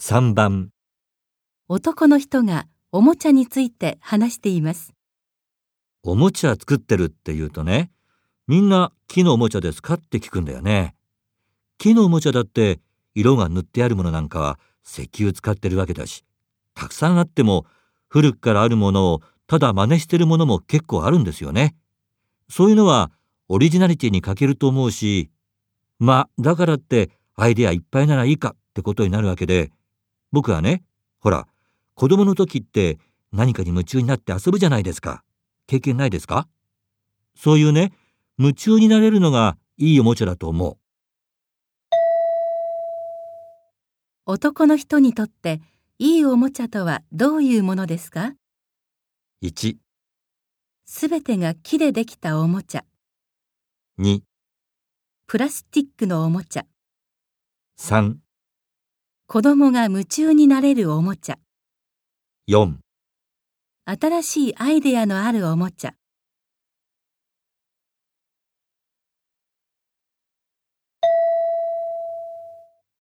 3番。男の人がおもちゃについて話しています。おもちゃ作ってるって言うとねみんな木のおもちゃですかって聞くんだよね。木のおもちゃだって色が塗ってあるものなんかは石油使ってるわけだしたくさんあっても古くからあるものをただ真似してるものも結構あるんですよね。そういうのはオリジナリティに欠けると思うしまあだからってアイデアいっぱいならいいかってことになるわけで僕はねほら子供の時って何かに夢中になって遊ぶじゃないですか。経験ないですか？そういうね夢中になれるのがいいおもちゃだと思う。男の人にとっていいおもちゃとはどういうものですか？1、すべてが木でできたおもちゃ、2、プラスチックのおもちゃ、3、子供が夢中になれるおもちゃ、4新しいアイデアのあるおもちゃ。